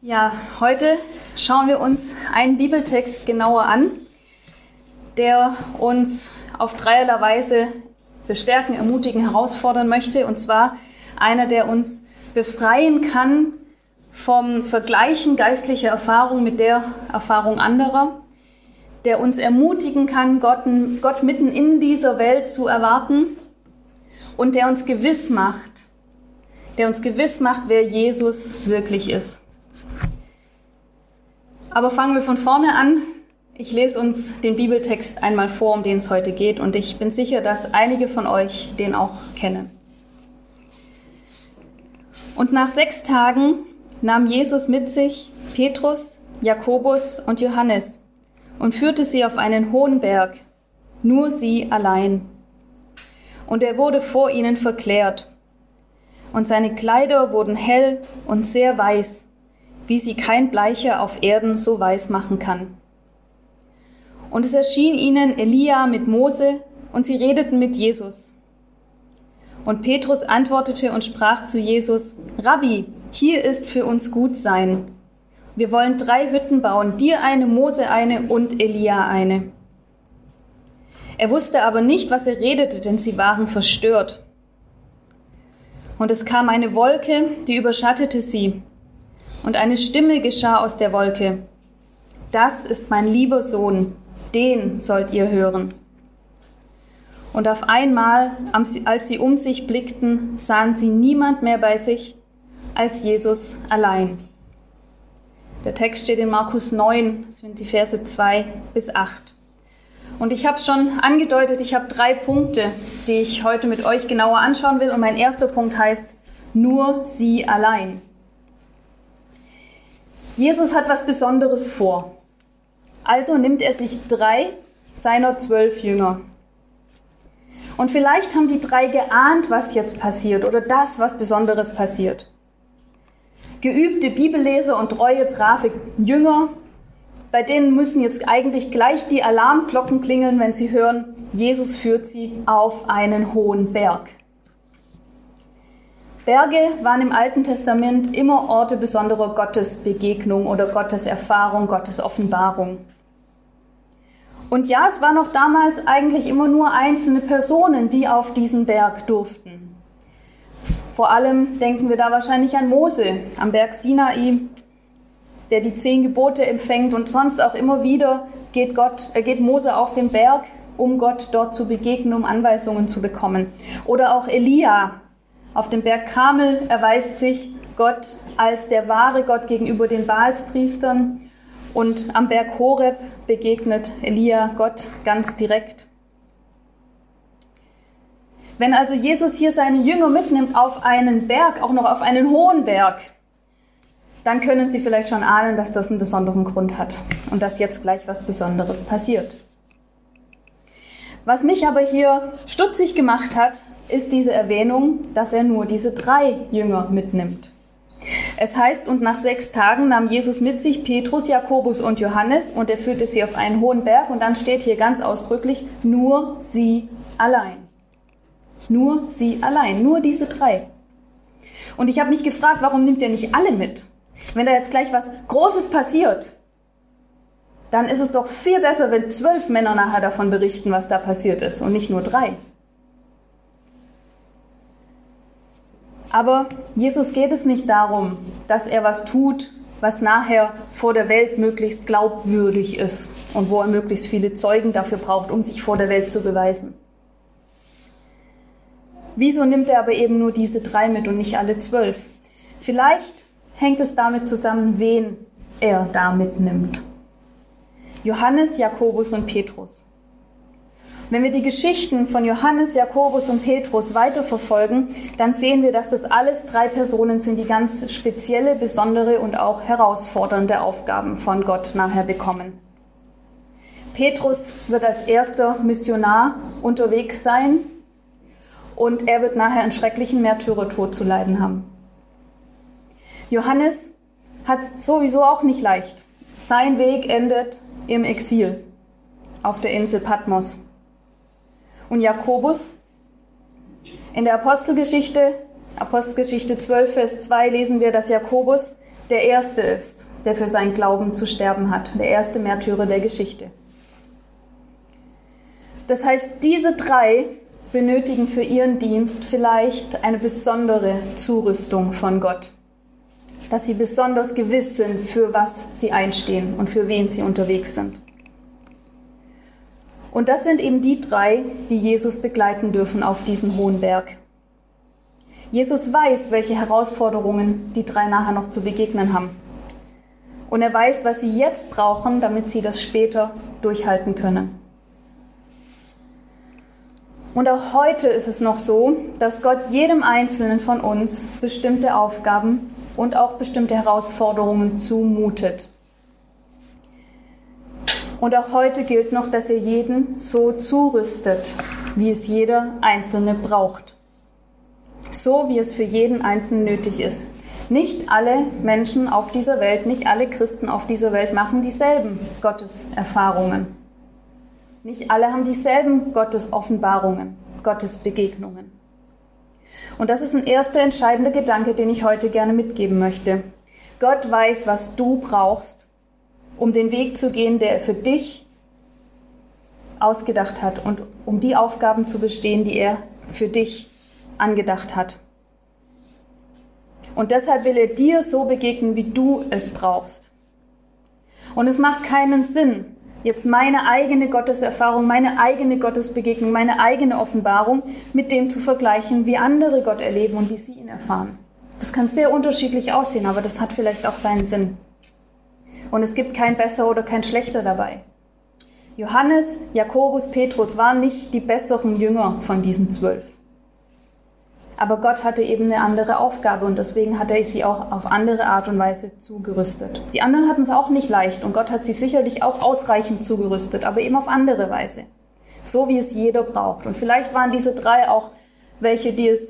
Ja, heute schauen wir uns einen Bibeltext genauer an, der uns auf dreierlei Weise bestärken, ermutigen, herausfordern möchte. Und zwar einer, der uns befreien kann vom Vergleichen geistlicher Erfahrung mit der Erfahrung anderer, der uns ermutigen kann, Gott, Gott mitten in dieser Welt zu erwarten und der uns gewiss macht, der uns gewiss macht, wer Jesus wirklich ist. Aber fangen wir von vorne an. Ich lese uns den Bibeltext einmal vor, um den es heute geht, und ich bin sicher, dass einige von euch den auch kennen. Und nach sechs Tagen nahm Jesus mit sich Petrus, Jakobus und Johannes und führte sie auf einen hohen Berg, nur sie allein. Und er wurde vor ihnen verklärt, und seine Kleider wurden hell und sehr weiß wie sie kein Bleicher auf Erden so weiß machen kann. Und es erschien ihnen Elia mit Mose, und sie redeten mit Jesus. Und Petrus antwortete und sprach zu Jesus, Rabbi, hier ist für uns gut sein. Wir wollen drei Hütten bauen, dir eine, Mose eine und Elia eine. Er wusste aber nicht, was er redete, denn sie waren verstört. Und es kam eine Wolke, die überschattete sie, und eine Stimme geschah aus der Wolke. Das ist mein lieber Sohn, den sollt ihr hören. Und auf einmal, als sie um sich blickten, sahen sie niemand mehr bei sich als Jesus allein. Der Text steht in Markus 9, das sind die Verse 2 bis 8. Und ich habe es schon angedeutet, ich habe drei Punkte, die ich heute mit euch genauer anschauen will. Und mein erster Punkt heißt, nur sie allein. Jesus hat was Besonderes vor. Also nimmt er sich drei seiner zwölf Jünger. Und vielleicht haben die drei geahnt, was jetzt passiert oder das, was Besonderes passiert. Geübte Bibelleser und treue, brave Jünger, bei denen müssen jetzt eigentlich gleich die Alarmglocken klingeln, wenn sie hören, Jesus führt sie auf einen hohen Berg. Berge waren im Alten Testament immer Orte besonderer Gottesbegegnung oder Gotteserfahrung, Gottesoffenbarung. Und ja, es waren auch damals eigentlich immer nur einzelne Personen, die auf diesen Berg durften. Vor allem denken wir da wahrscheinlich an Mose am Berg Sinai, der die zehn Gebote empfängt und sonst auch immer wieder geht Gott, äh, geht Mose auf den Berg, um Gott dort zu begegnen, um Anweisungen zu bekommen. Oder auch Elia, auf dem Berg Karmel erweist sich Gott als der wahre Gott gegenüber den Baalspriestern und am Berg Horeb begegnet Elia Gott ganz direkt. Wenn also Jesus hier seine Jünger mitnimmt auf einen Berg, auch noch auf einen hohen Berg, dann können Sie vielleicht schon ahnen, dass das einen besonderen Grund hat und dass jetzt gleich was Besonderes passiert. Was mich aber hier stutzig gemacht hat, ist diese Erwähnung, dass er nur diese drei Jünger mitnimmt. Es heißt, und nach sechs Tagen nahm Jesus mit sich Petrus, Jakobus und Johannes und er führte sie auf einen hohen Berg und dann steht hier ganz ausdrücklich, nur sie allein. Nur sie allein, nur diese drei. Und ich habe mich gefragt, warum nimmt er nicht alle mit? Wenn da jetzt gleich was Großes passiert, dann ist es doch viel besser, wenn zwölf Männer nachher davon berichten, was da passiert ist und nicht nur drei. Aber Jesus geht es nicht darum, dass er was tut, was nachher vor der Welt möglichst glaubwürdig ist und wo er möglichst viele Zeugen dafür braucht, um sich vor der Welt zu beweisen. Wieso nimmt er aber eben nur diese drei mit und nicht alle zwölf? Vielleicht hängt es damit zusammen, wen er da mitnimmt. Johannes, Jakobus und Petrus. Wenn wir die Geschichten von Johannes, Jakobus und Petrus weiterverfolgen, dann sehen wir, dass das alles drei Personen sind, die ganz spezielle, besondere und auch herausfordernde Aufgaben von Gott nachher bekommen. Petrus wird als erster Missionar unterwegs sein und er wird nachher einen schrecklichen Märtyrertod zu leiden haben. Johannes hat es sowieso auch nicht leicht. Sein Weg endet im Exil auf der Insel Patmos und Jakobus. In der Apostelgeschichte, Apostelgeschichte 12, Vers 2 lesen wir, dass Jakobus der Erste ist, der für seinen Glauben zu sterben hat, der erste Märtyrer der Geschichte. Das heißt, diese drei benötigen für ihren Dienst vielleicht eine besondere Zurüstung von Gott, dass sie besonders gewiss sind, für was sie einstehen und für wen sie unterwegs sind. Und das sind eben die drei, die Jesus begleiten dürfen auf diesen hohen Berg. Jesus weiß, welche Herausforderungen die drei nachher noch zu begegnen haben. Und er weiß, was sie jetzt brauchen, damit sie das später durchhalten können. Und auch heute ist es noch so, dass Gott jedem Einzelnen von uns bestimmte Aufgaben und auch bestimmte Herausforderungen zumutet. Und auch heute gilt noch, dass er jeden so zurüstet, wie es jeder Einzelne braucht. So wie es für jeden Einzelnen nötig ist. Nicht alle Menschen auf dieser Welt, nicht alle Christen auf dieser Welt machen dieselben Gotteserfahrungen. Nicht alle haben dieselben Gottesoffenbarungen, Gottesbegegnungen. Und das ist ein erster entscheidender Gedanke, den ich heute gerne mitgeben möchte. Gott weiß, was du brauchst, um den Weg zu gehen, der er für dich ausgedacht hat und um die Aufgaben zu bestehen, die er für dich angedacht hat. Und deshalb will er dir so begegnen, wie du es brauchst. Und es macht keinen Sinn, jetzt meine eigene Gotteserfahrung, meine eigene Gottesbegegnung, meine eigene Offenbarung mit dem zu vergleichen, wie andere Gott erleben und wie sie ihn erfahren. Das kann sehr unterschiedlich aussehen, aber das hat vielleicht auch seinen Sinn. Und es gibt kein besser oder kein schlechter dabei. Johannes, Jakobus, Petrus waren nicht die besseren Jünger von diesen zwölf. Aber Gott hatte eben eine andere Aufgabe und deswegen hat er sie auch auf andere Art und Weise zugerüstet. Die anderen hatten es auch nicht leicht und Gott hat sie sicherlich auch ausreichend zugerüstet, aber eben auf andere Weise. So wie es jeder braucht. Und vielleicht waren diese drei auch welche, die es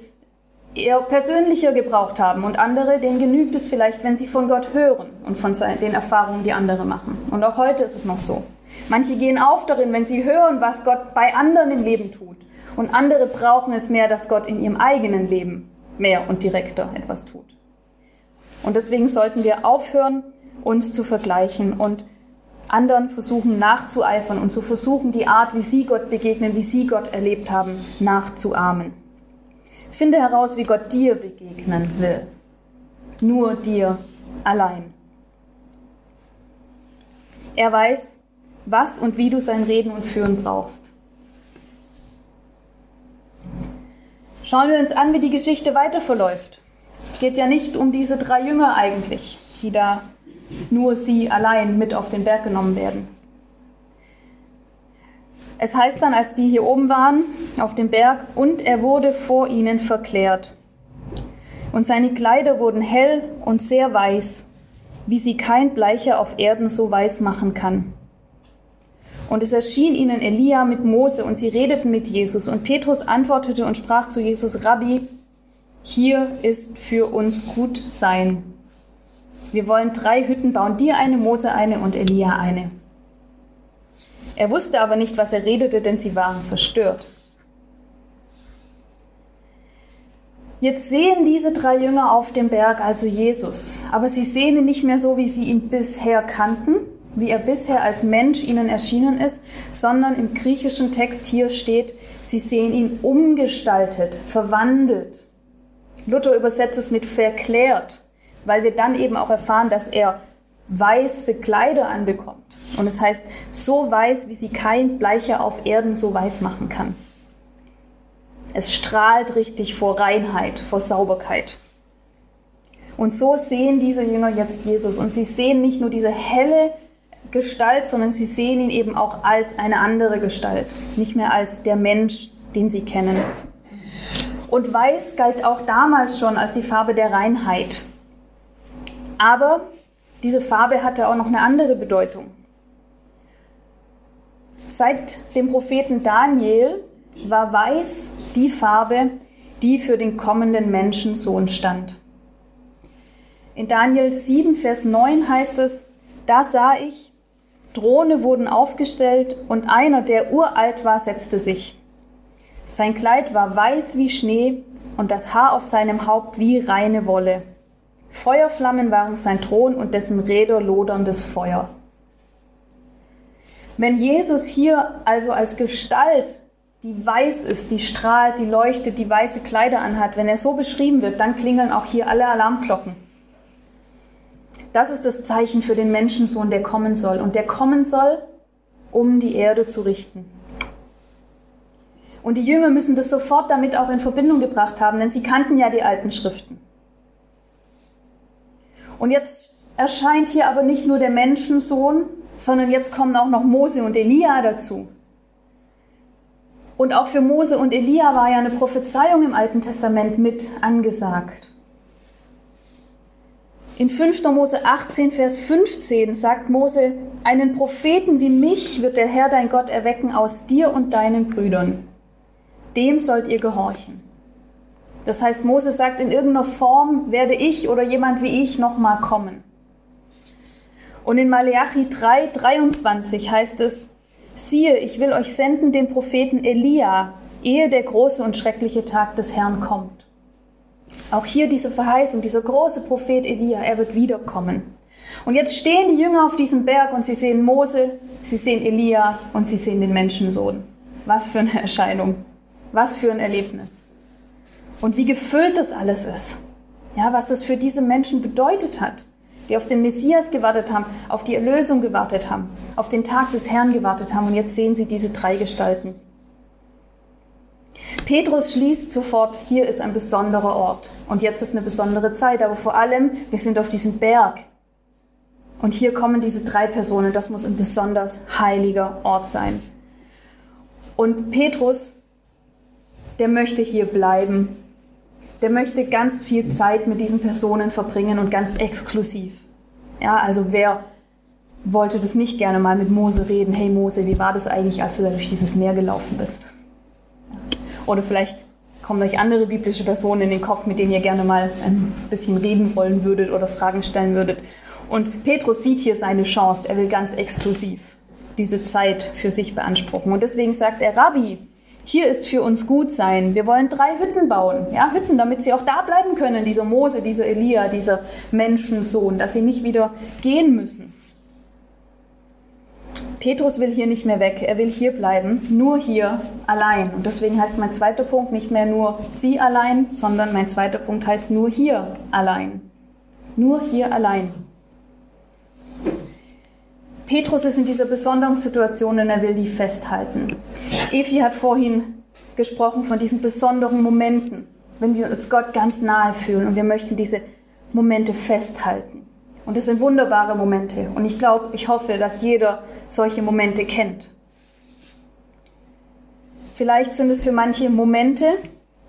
eher persönlicher gebraucht haben und andere, denen genügt es vielleicht, wenn sie von Gott hören und von den Erfahrungen, die andere machen. Und auch heute ist es noch so. Manche gehen auf darin, wenn sie hören, was Gott bei anderen im Leben tut. Und andere brauchen es mehr, dass Gott in ihrem eigenen Leben mehr und direkter etwas tut. Und deswegen sollten wir aufhören, uns zu vergleichen und anderen versuchen nachzueifern und zu versuchen, die Art, wie sie Gott begegnen, wie sie Gott erlebt haben, nachzuahmen. Finde heraus, wie Gott dir begegnen will. Nur dir allein. Er weiß, was und wie du sein Reden und Führen brauchst. Schauen wir uns an, wie die Geschichte weiter verläuft. Es geht ja nicht um diese drei Jünger eigentlich, die da nur sie allein mit auf den Berg genommen werden. Es heißt dann, als die hier oben waren, auf dem Berg, und er wurde vor ihnen verklärt. Und seine Kleider wurden hell und sehr weiß, wie sie kein Bleicher auf Erden so weiß machen kann. Und es erschien ihnen Elia mit Mose und sie redeten mit Jesus. Und Petrus antwortete und sprach zu Jesus, Rabbi, hier ist für uns gut sein. Wir wollen drei Hütten bauen, dir eine, Mose eine und Elia eine. Er wusste aber nicht, was er redete, denn sie waren verstört. Jetzt sehen diese drei Jünger auf dem Berg also Jesus, aber sie sehen ihn nicht mehr so, wie sie ihn bisher kannten, wie er bisher als Mensch ihnen erschienen ist, sondern im griechischen Text hier steht, sie sehen ihn umgestaltet, verwandelt. Luther übersetzt es mit verklärt, weil wir dann eben auch erfahren, dass er weiße Kleider anbekommt. Und es heißt, so weiß, wie sie kein Bleicher auf Erden so weiß machen kann. Es strahlt richtig vor Reinheit, vor Sauberkeit. Und so sehen diese Jünger jetzt Jesus. Und sie sehen nicht nur diese helle Gestalt, sondern sie sehen ihn eben auch als eine andere Gestalt, nicht mehr als der Mensch, den sie kennen. Und weiß galt auch damals schon als die Farbe der Reinheit. Aber diese Farbe hatte auch noch eine andere Bedeutung. Seit dem Propheten Daniel war Weiß die Farbe, die für den kommenden Menschensohn stand. In Daniel 7, Vers 9 heißt es, da sah ich, Throne wurden aufgestellt und einer, der uralt war, setzte sich. Sein Kleid war weiß wie Schnee und das Haar auf seinem Haupt wie reine Wolle. Feuerflammen waren sein Thron und dessen Räder loderndes Feuer. Wenn Jesus hier also als Gestalt, die weiß ist, die strahlt, die leuchtet, die weiße Kleider anhat, wenn er so beschrieben wird, dann klingeln auch hier alle Alarmglocken. Das ist das Zeichen für den Menschensohn, der kommen soll. Und der kommen soll, um die Erde zu richten. Und die Jünger müssen das sofort damit auch in Verbindung gebracht haben, denn sie kannten ja die alten Schriften. Und jetzt erscheint hier aber nicht nur der Menschensohn, sondern jetzt kommen auch noch Mose und Elia dazu. Und auch für Mose und Elia war ja eine Prophezeiung im Alten Testament mit angesagt. In 5. Mose 18, Vers 15 sagt Mose, einen Propheten wie mich wird der Herr dein Gott erwecken aus dir und deinen Brüdern. Dem sollt ihr gehorchen. Das heißt, Mose sagt, in irgendeiner Form werde ich oder jemand wie ich nochmal kommen. Und in Maleachi 3, 23 heißt es, siehe, ich will euch senden den Propheten Elia, ehe der große und schreckliche Tag des Herrn kommt. Auch hier diese Verheißung, dieser große Prophet Elia, er wird wiederkommen. Und jetzt stehen die Jünger auf diesem Berg und sie sehen Mose, sie sehen Elia und sie sehen den Menschensohn. Was für eine Erscheinung, was für ein Erlebnis. Und wie gefüllt das alles ist. Ja, was das für diese Menschen bedeutet hat, die auf den Messias gewartet haben, auf die Erlösung gewartet haben, auf den Tag des Herrn gewartet haben. Und jetzt sehen sie diese drei Gestalten. Petrus schließt sofort, hier ist ein besonderer Ort und jetzt ist eine besondere Zeit, aber vor allem, wir sind auf diesem Berg. Und hier kommen diese drei Personen, das muss ein besonders heiliger Ort sein. Und Petrus, der möchte hier bleiben. Der möchte ganz viel Zeit mit diesen Personen verbringen und ganz exklusiv. Ja, also wer wollte das nicht gerne mal mit Mose reden? Hey Mose, wie war das eigentlich, als du da durch dieses Meer gelaufen bist? Oder vielleicht kommen euch andere biblische Personen in den Kopf, mit denen ihr gerne mal ein bisschen reden wollen würdet oder Fragen stellen würdet. Und Petrus sieht hier seine Chance. Er will ganz exklusiv diese Zeit für sich beanspruchen. Und deswegen sagt er, Rabbi, hier ist für uns gut sein. Wir wollen drei Hütten bauen. Ja, Hütten, damit sie auch da bleiben können, dieser Mose, dieser Elia, dieser Menschensohn, dass sie nicht wieder gehen müssen. Petrus will hier nicht mehr weg, er will hier bleiben, nur hier allein. Und deswegen heißt mein zweiter Punkt nicht mehr nur sie allein, sondern mein zweiter Punkt heißt nur hier allein. Nur hier allein. Petrus ist in dieser besonderen Situation und er will die festhalten. Evi hat vorhin gesprochen von diesen besonderen Momenten, wenn wir uns Gott ganz nahe fühlen und wir möchten diese Momente festhalten. Und es sind wunderbare Momente. Und ich glaube, ich hoffe, dass jeder solche Momente kennt. Vielleicht sind es für manche Momente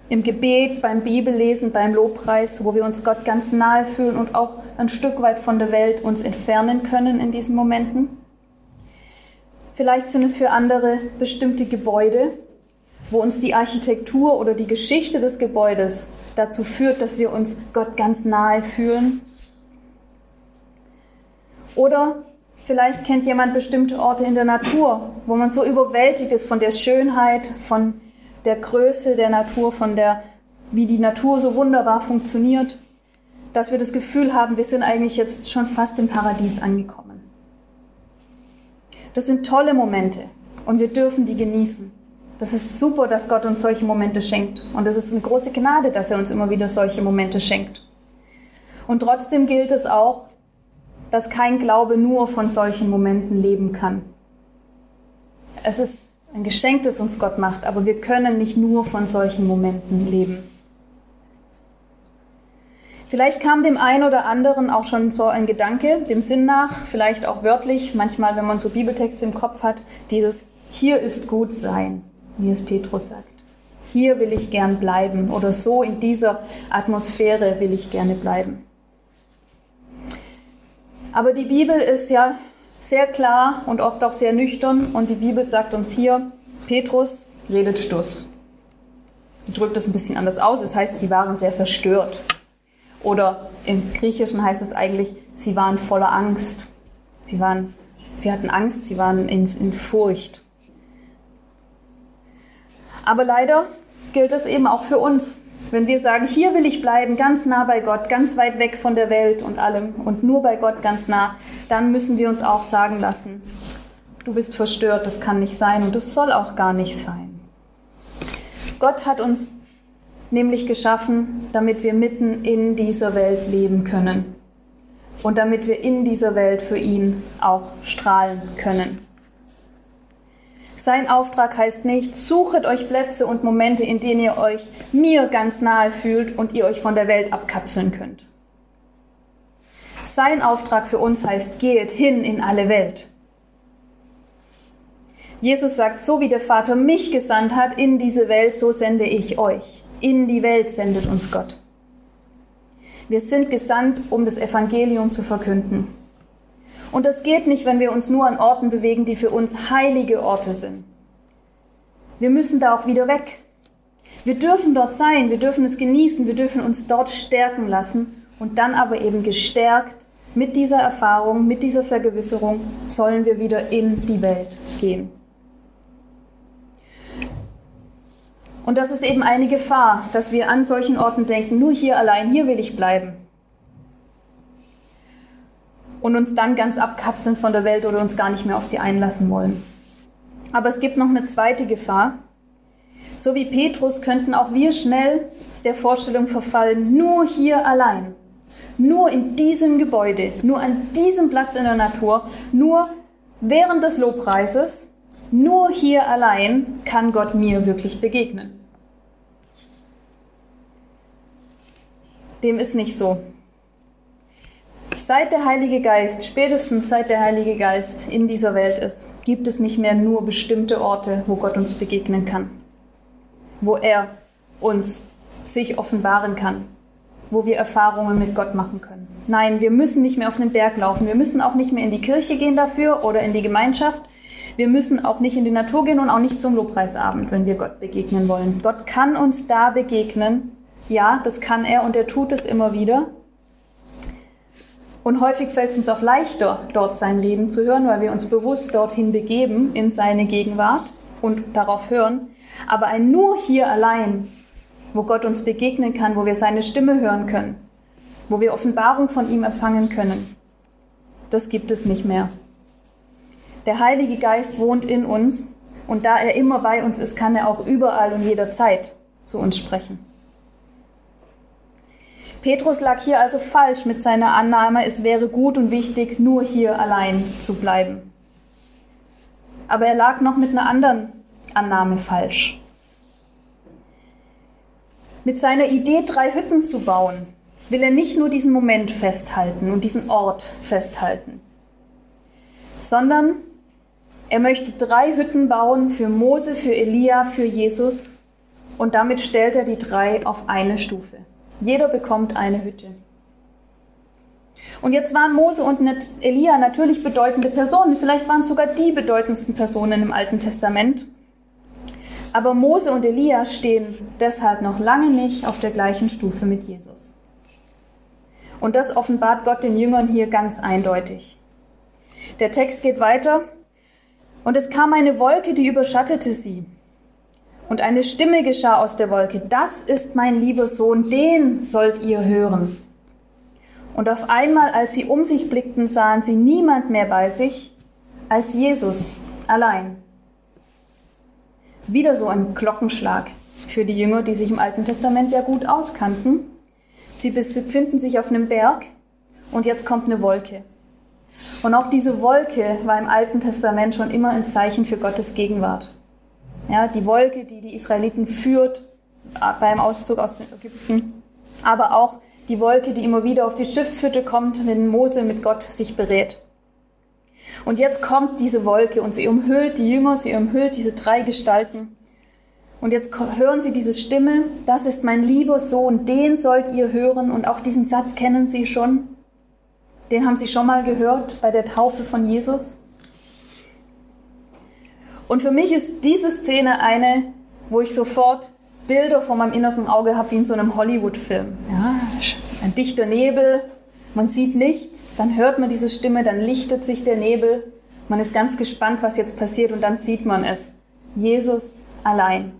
im Gebet, beim Bibellesen, beim Lobpreis, wo wir uns Gott ganz nahe fühlen und auch ein Stück weit von der Welt uns entfernen können in diesen Momenten. Vielleicht sind es für andere bestimmte Gebäude, wo uns die Architektur oder die Geschichte des Gebäudes dazu führt, dass wir uns Gott ganz nahe fühlen oder vielleicht kennt jemand bestimmte Orte in der Natur, wo man so überwältigt ist von der Schönheit, von der Größe der Natur, von der, wie die Natur so wunderbar funktioniert, dass wir das Gefühl haben, wir sind eigentlich jetzt schon fast im Paradies angekommen. Das sind tolle Momente und wir dürfen die genießen. Das ist super, dass Gott uns solche Momente schenkt. Und es ist eine große Gnade, dass er uns immer wieder solche Momente schenkt. Und trotzdem gilt es auch, dass kein Glaube nur von solchen Momenten leben kann. Es ist ein Geschenk, das uns Gott macht, aber wir können nicht nur von solchen Momenten leben. Vielleicht kam dem einen oder anderen auch schon so ein Gedanke, dem Sinn nach, vielleicht auch wörtlich, manchmal, wenn man so Bibeltexte im Kopf hat, dieses Hier ist gut sein, wie es Petrus sagt. Hier will ich gern bleiben oder so in dieser Atmosphäre will ich gerne bleiben. Aber die Bibel ist ja sehr klar und oft auch sehr nüchtern und die Bibel sagt uns hier, Petrus redet Stuss. Sie drückt das ein bisschen anders aus, das heißt, sie waren sehr verstört. Oder im Griechischen heißt es eigentlich, sie waren voller Angst. Sie, waren, sie hatten Angst, sie waren in, in Furcht. Aber leider gilt es eben auch für uns. Wenn wir sagen, hier will ich bleiben, ganz nah bei Gott, ganz weit weg von der Welt und allem und nur bei Gott ganz nah, dann müssen wir uns auch sagen lassen, du bist verstört, das kann nicht sein und das soll auch gar nicht sein. Gott hat uns nämlich geschaffen, damit wir mitten in dieser Welt leben können und damit wir in dieser Welt für ihn auch strahlen können. Sein Auftrag heißt nicht, suchet euch Plätze und Momente, in denen ihr euch mir ganz nahe fühlt und ihr euch von der Welt abkapseln könnt. Sein Auftrag für uns heißt, geht hin in alle Welt. Jesus sagt, so wie der Vater mich gesandt hat in diese Welt, so sende ich euch. In die Welt sendet uns Gott. Wir sind gesandt, um das Evangelium zu verkünden. Und das geht nicht, wenn wir uns nur an Orten bewegen, die für uns heilige Orte sind. Wir müssen da auch wieder weg. Wir dürfen dort sein, wir dürfen es genießen, wir dürfen uns dort stärken lassen und dann aber eben gestärkt mit dieser Erfahrung, mit dieser Vergewisserung sollen wir wieder in die Welt gehen. Und das ist eben eine Gefahr, dass wir an solchen Orten denken, nur hier allein, hier will ich bleiben. Und uns dann ganz abkapseln von der Welt oder uns gar nicht mehr auf sie einlassen wollen. Aber es gibt noch eine zweite Gefahr. So wie Petrus könnten auch wir schnell der Vorstellung verfallen, nur hier allein, nur in diesem Gebäude, nur an diesem Platz in der Natur, nur während des Lobpreises nur hier allein kann Gott mir wirklich begegnen. Dem ist nicht so. Seit der Heilige Geist, spätestens seit der Heilige Geist in dieser Welt ist, gibt es nicht mehr nur bestimmte Orte, wo Gott uns begegnen kann, wo er uns sich offenbaren kann, wo wir Erfahrungen mit Gott machen können. Nein, wir müssen nicht mehr auf den Berg laufen, wir müssen auch nicht mehr in die Kirche gehen dafür oder in die Gemeinschaft, wir müssen auch nicht in die Natur gehen und auch nicht zum Lobpreisabend, wenn wir Gott begegnen wollen. Gott kann uns da begegnen. Ja, das kann er und er tut es immer wieder. Und häufig fällt es uns auch leichter, dort sein Reden zu hören, weil wir uns bewusst dorthin begeben in seine Gegenwart und darauf hören. Aber ein nur hier allein, wo Gott uns begegnen kann, wo wir seine Stimme hören können, wo wir Offenbarung von ihm empfangen können, das gibt es nicht mehr. Der Heilige Geist wohnt in uns und da er immer bei uns ist, kann er auch überall und jederzeit zu uns sprechen. Petrus lag hier also falsch mit seiner Annahme, es wäre gut und wichtig, nur hier allein zu bleiben. Aber er lag noch mit einer anderen Annahme falsch. Mit seiner Idee, drei Hütten zu bauen, will er nicht nur diesen Moment festhalten und diesen Ort festhalten, sondern er möchte drei Hütten bauen für Mose, für Elia, für Jesus und damit stellt er die drei auf eine Stufe. Jeder bekommt eine Hütte. Und jetzt waren Mose und Elia natürlich bedeutende Personen, vielleicht waren es sogar die bedeutendsten Personen im Alten Testament. Aber Mose und Elia stehen deshalb noch lange nicht auf der gleichen Stufe mit Jesus. Und das offenbart Gott den Jüngern hier ganz eindeutig. Der Text geht weiter. Und es kam eine Wolke, die überschattete sie. Und eine Stimme geschah aus der Wolke, das ist mein lieber Sohn, den sollt ihr hören. Und auf einmal, als sie um sich blickten, sahen sie niemand mehr bei sich als Jesus allein. Wieder so ein Glockenschlag für die Jünger, die sich im Alten Testament ja gut auskannten. Sie befinden sich auf einem Berg und jetzt kommt eine Wolke. Und auch diese Wolke war im Alten Testament schon immer ein Zeichen für Gottes Gegenwart. Ja, die Wolke, die die Israeliten führt äh, beim Auszug aus Ägypten, aber auch die Wolke, die immer wieder auf die Schiffshütte kommt, wenn Mose mit Gott sich berät. Und jetzt kommt diese Wolke und sie umhüllt die Jünger, sie umhüllt diese drei Gestalten. Und jetzt hören sie diese Stimme, das ist mein lieber Sohn, den sollt ihr hören. Und auch diesen Satz kennen sie schon. Den haben Sie schon mal gehört bei der Taufe von Jesus? Und für mich ist diese Szene eine, wo ich sofort Bilder vor meinem inneren Auge habe, wie in so einem Hollywood-Film. Ja, ein dichter Nebel, man sieht nichts, dann hört man diese Stimme, dann lichtet sich der Nebel, man ist ganz gespannt, was jetzt passiert und dann sieht man es. Jesus allein.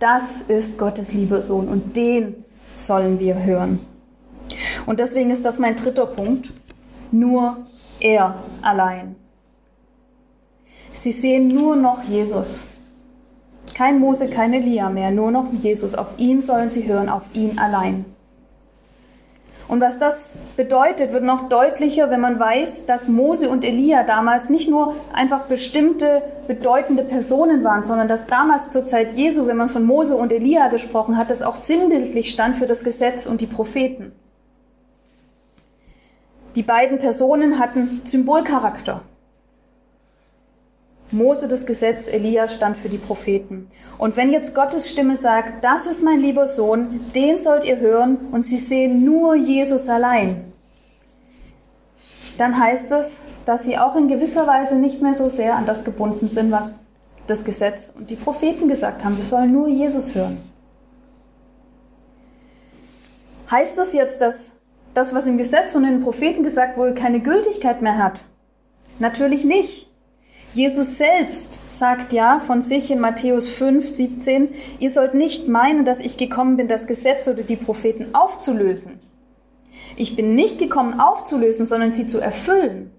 Das ist Gottes lieber Sohn und den sollen wir hören. Und deswegen ist das mein dritter Punkt. Nur er allein. Sie sehen nur noch Jesus. Kein Mose, kein Elia mehr, nur noch Jesus. Auf ihn sollen sie hören, auf ihn allein. Und was das bedeutet, wird noch deutlicher, wenn man weiß, dass Mose und Elia damals nicht nur einfach bestimmte bedeutende Personen waren, sondern dass damals zur Zeit Jesu, wenn man von Mose und Elia gesprochen hat, das auch sinnbildlich stand für das Gesetz und die Propheten. Die beiden Personen hatten Symbolcharakter. Mose das Gesetz, Elia stand für die Propheten. Und wenn jetzt Gottes Stimme sagt, das ist mein lieber Sohn, den sollt ihr hören und sie sehen nur Jesus allein, dann heißt es, dass sie auch in gewisser Weise nicht mehr so sehr an das gebunden sind, was das Gesetz und die Propheten gesagt haben. Wir sollen nur Jesus hören. Heißt das jetzt, dass das, was im Gesetz und in den Propheten gesagt wurde, keine Gültigkeit mehr hat? Natürlich nicht. Jesus selbst sagt ja von sich in Matthäus 5, 17, ihr sollt nicht meinen, dass ich gekommen bin, das Gesetz oder die Propheten aufzulösen. Ich bin nicht gekommen aufzulösen, sondern sie zu erfüllen.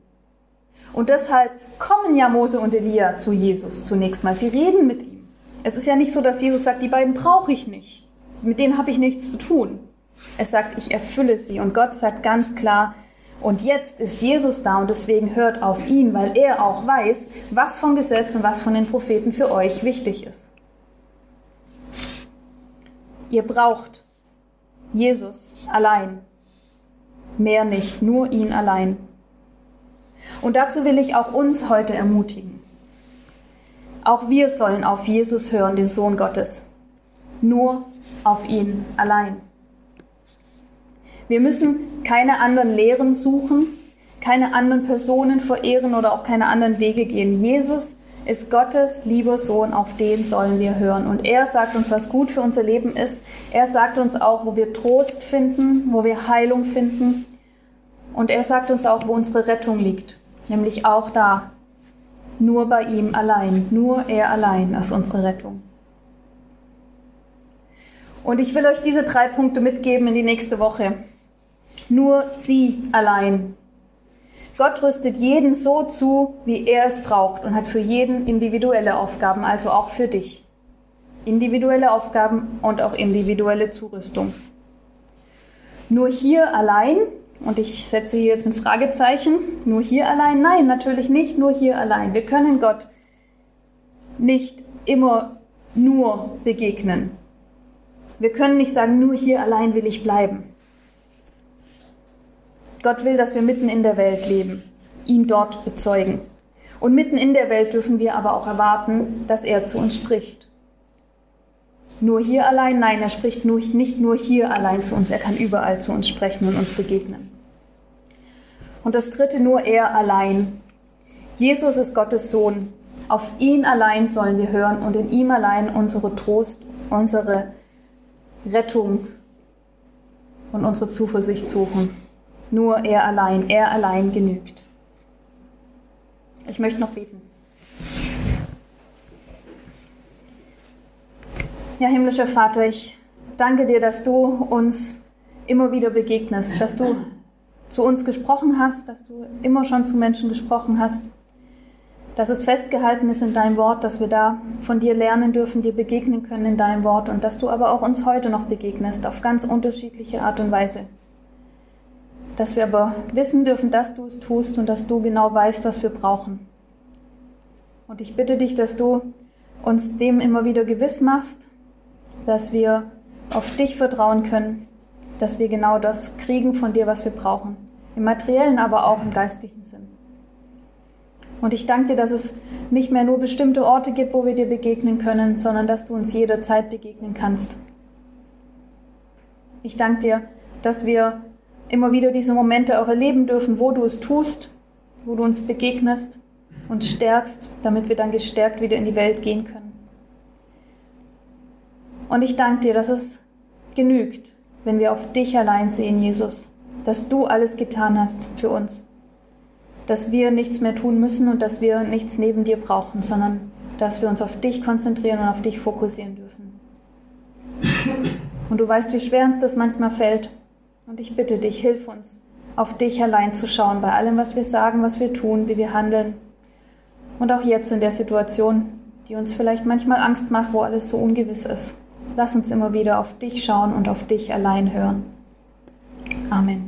Und deshalb kommen ja Mose und Elia zu Jesus zunächst mal. Sie reden mit ihm. Es ist ja nicht so, dass Jesus sagt, die beiden brauche ich nicht. Mit denen habe ich nichts zu tun. Er sagt, ich erfülle sie. Und Gott sagt ganz klar, und jetzt ist Jesus da und deswegen hört auf ihn, weil er auch weiß, was vom Gesetz und was von den Propheten für euch wichtig ist. Ihr braucht Jesus allein. Mehr nicht, nur ihn allein. Und dazu will ich auch uns heute ermutigen. Auch wir sollen auf Jesus hören, den Sohn Gottes. Nur auf ihn allein. Wir müssen keine anderen Lehren suchen, keine anderen Personen verehren oder auch keine anderen Wege gehen. Jesus ist Gottes lieber Sohn, auf den sollen wir hören. Und er sagt uns, was gut für unser Leben ist. Er sagt uns auch, wo wir Trost finden, wo wir Heilung finden. Und er sagt uns auch, wo unsere Rettung liegt. Nämlich auch da. Nur bei ihm allein. Nur er allein ist unsere Rettung. Und ich will euch diese drei Punkte mitgeben in die nächste Woche. Nur sie allein. Gott rüstet jeden so zu, wie er es braucht und hat für jeden individuelle Aufgaben, also auch für dich. Individuelle Aufgaben und auch individuelle Zurüstung. Nur hier allein, und ich setze hier jetzt ein Fragezeichen, nur hier allein? Nein, natürlich nicht nur hier allein. Wir können Gott nicht immer nur begegnen. Wir können nicht sagen, nur hier allein will ich bleiben. Gott will, dass wir mitten in der Welt leben, ihn dort bezeugen. Und mitten in der Welt dürfen wir aber auch erwarten, dass er zu uns spricht. Nur hier allein? Nein, er spricht nur, nicht nur hier allein zu uns, er kann überall zu uns sprechen und uns begegnen. Und das dritte, nur er allein. Jesus ist Gottes Sohn. Auf ihn allein sollen wir hören und in ihm allein unsere Trost, unsere Rettung und unsere Zuversicht suchen. Nur er allein, er allein genügt. Ich möchte noch beten. Ja, himmlischer Vater, ich danke dir, dass du uns immer wieder begegnest, dass du zu uns gesprochen hast, dass du immer schon zu Menschen gesprochen hast, dass es festgehalten ist in deinem Wort, dass wir da von dir lernen dürfen, dir begegnen können in deinem Wort und dass du aber auch uns heute noch begegnest auf ganz unterschiedliche Art und Weise dass wir aber wissen dürfen, dass du es tust und dass du genau weißt, was wir brauchen. Und ich bitte dich, dass du uns dem immer wieder gewiss machst, dass wir auf dich vertrauen können, dass wir genau das kriegen von dir, was wir brauchen. Im materiellen, aber auch im geistlichen Sinn. Und ich danke dir, dass es nicht mehr nur bestimmte Orte gibt, wo wir dir begegnen können, sondern dass du uns jederzeit begegnen kannst. Ich danke dir, dass wir immer wieder diese Momente auch erleben dürfen, wo du es tust, wo du uns begegnest und stärkst, damit wir dann gestärkt wieder in die Welt gehen können. Und ich danke dir, dass es genügt, wenn wir auf dich allein sehen, Jesus, dass du alles getan hast für uns, dass wir nichts mehr tun müssen und dass wir nichts neben dir brauchen, sondern dass wir uns auf dich konzentrieren und auf dich fokussieren dürfen. Und du weißt, wie schwer uns das manchmal fällt. Und ich bitte dich, hilf uns, auf dich allein zu schauen, bei allem, was wir sagen, was wir tun, wie wir handeln. Und auch jetzt in der Situation, die uns vielleicht manchmal Angst macht, wo alles so ungewiss ist. Lass uns immer wieder auf dich schauen und auf dich allein hören. Amen.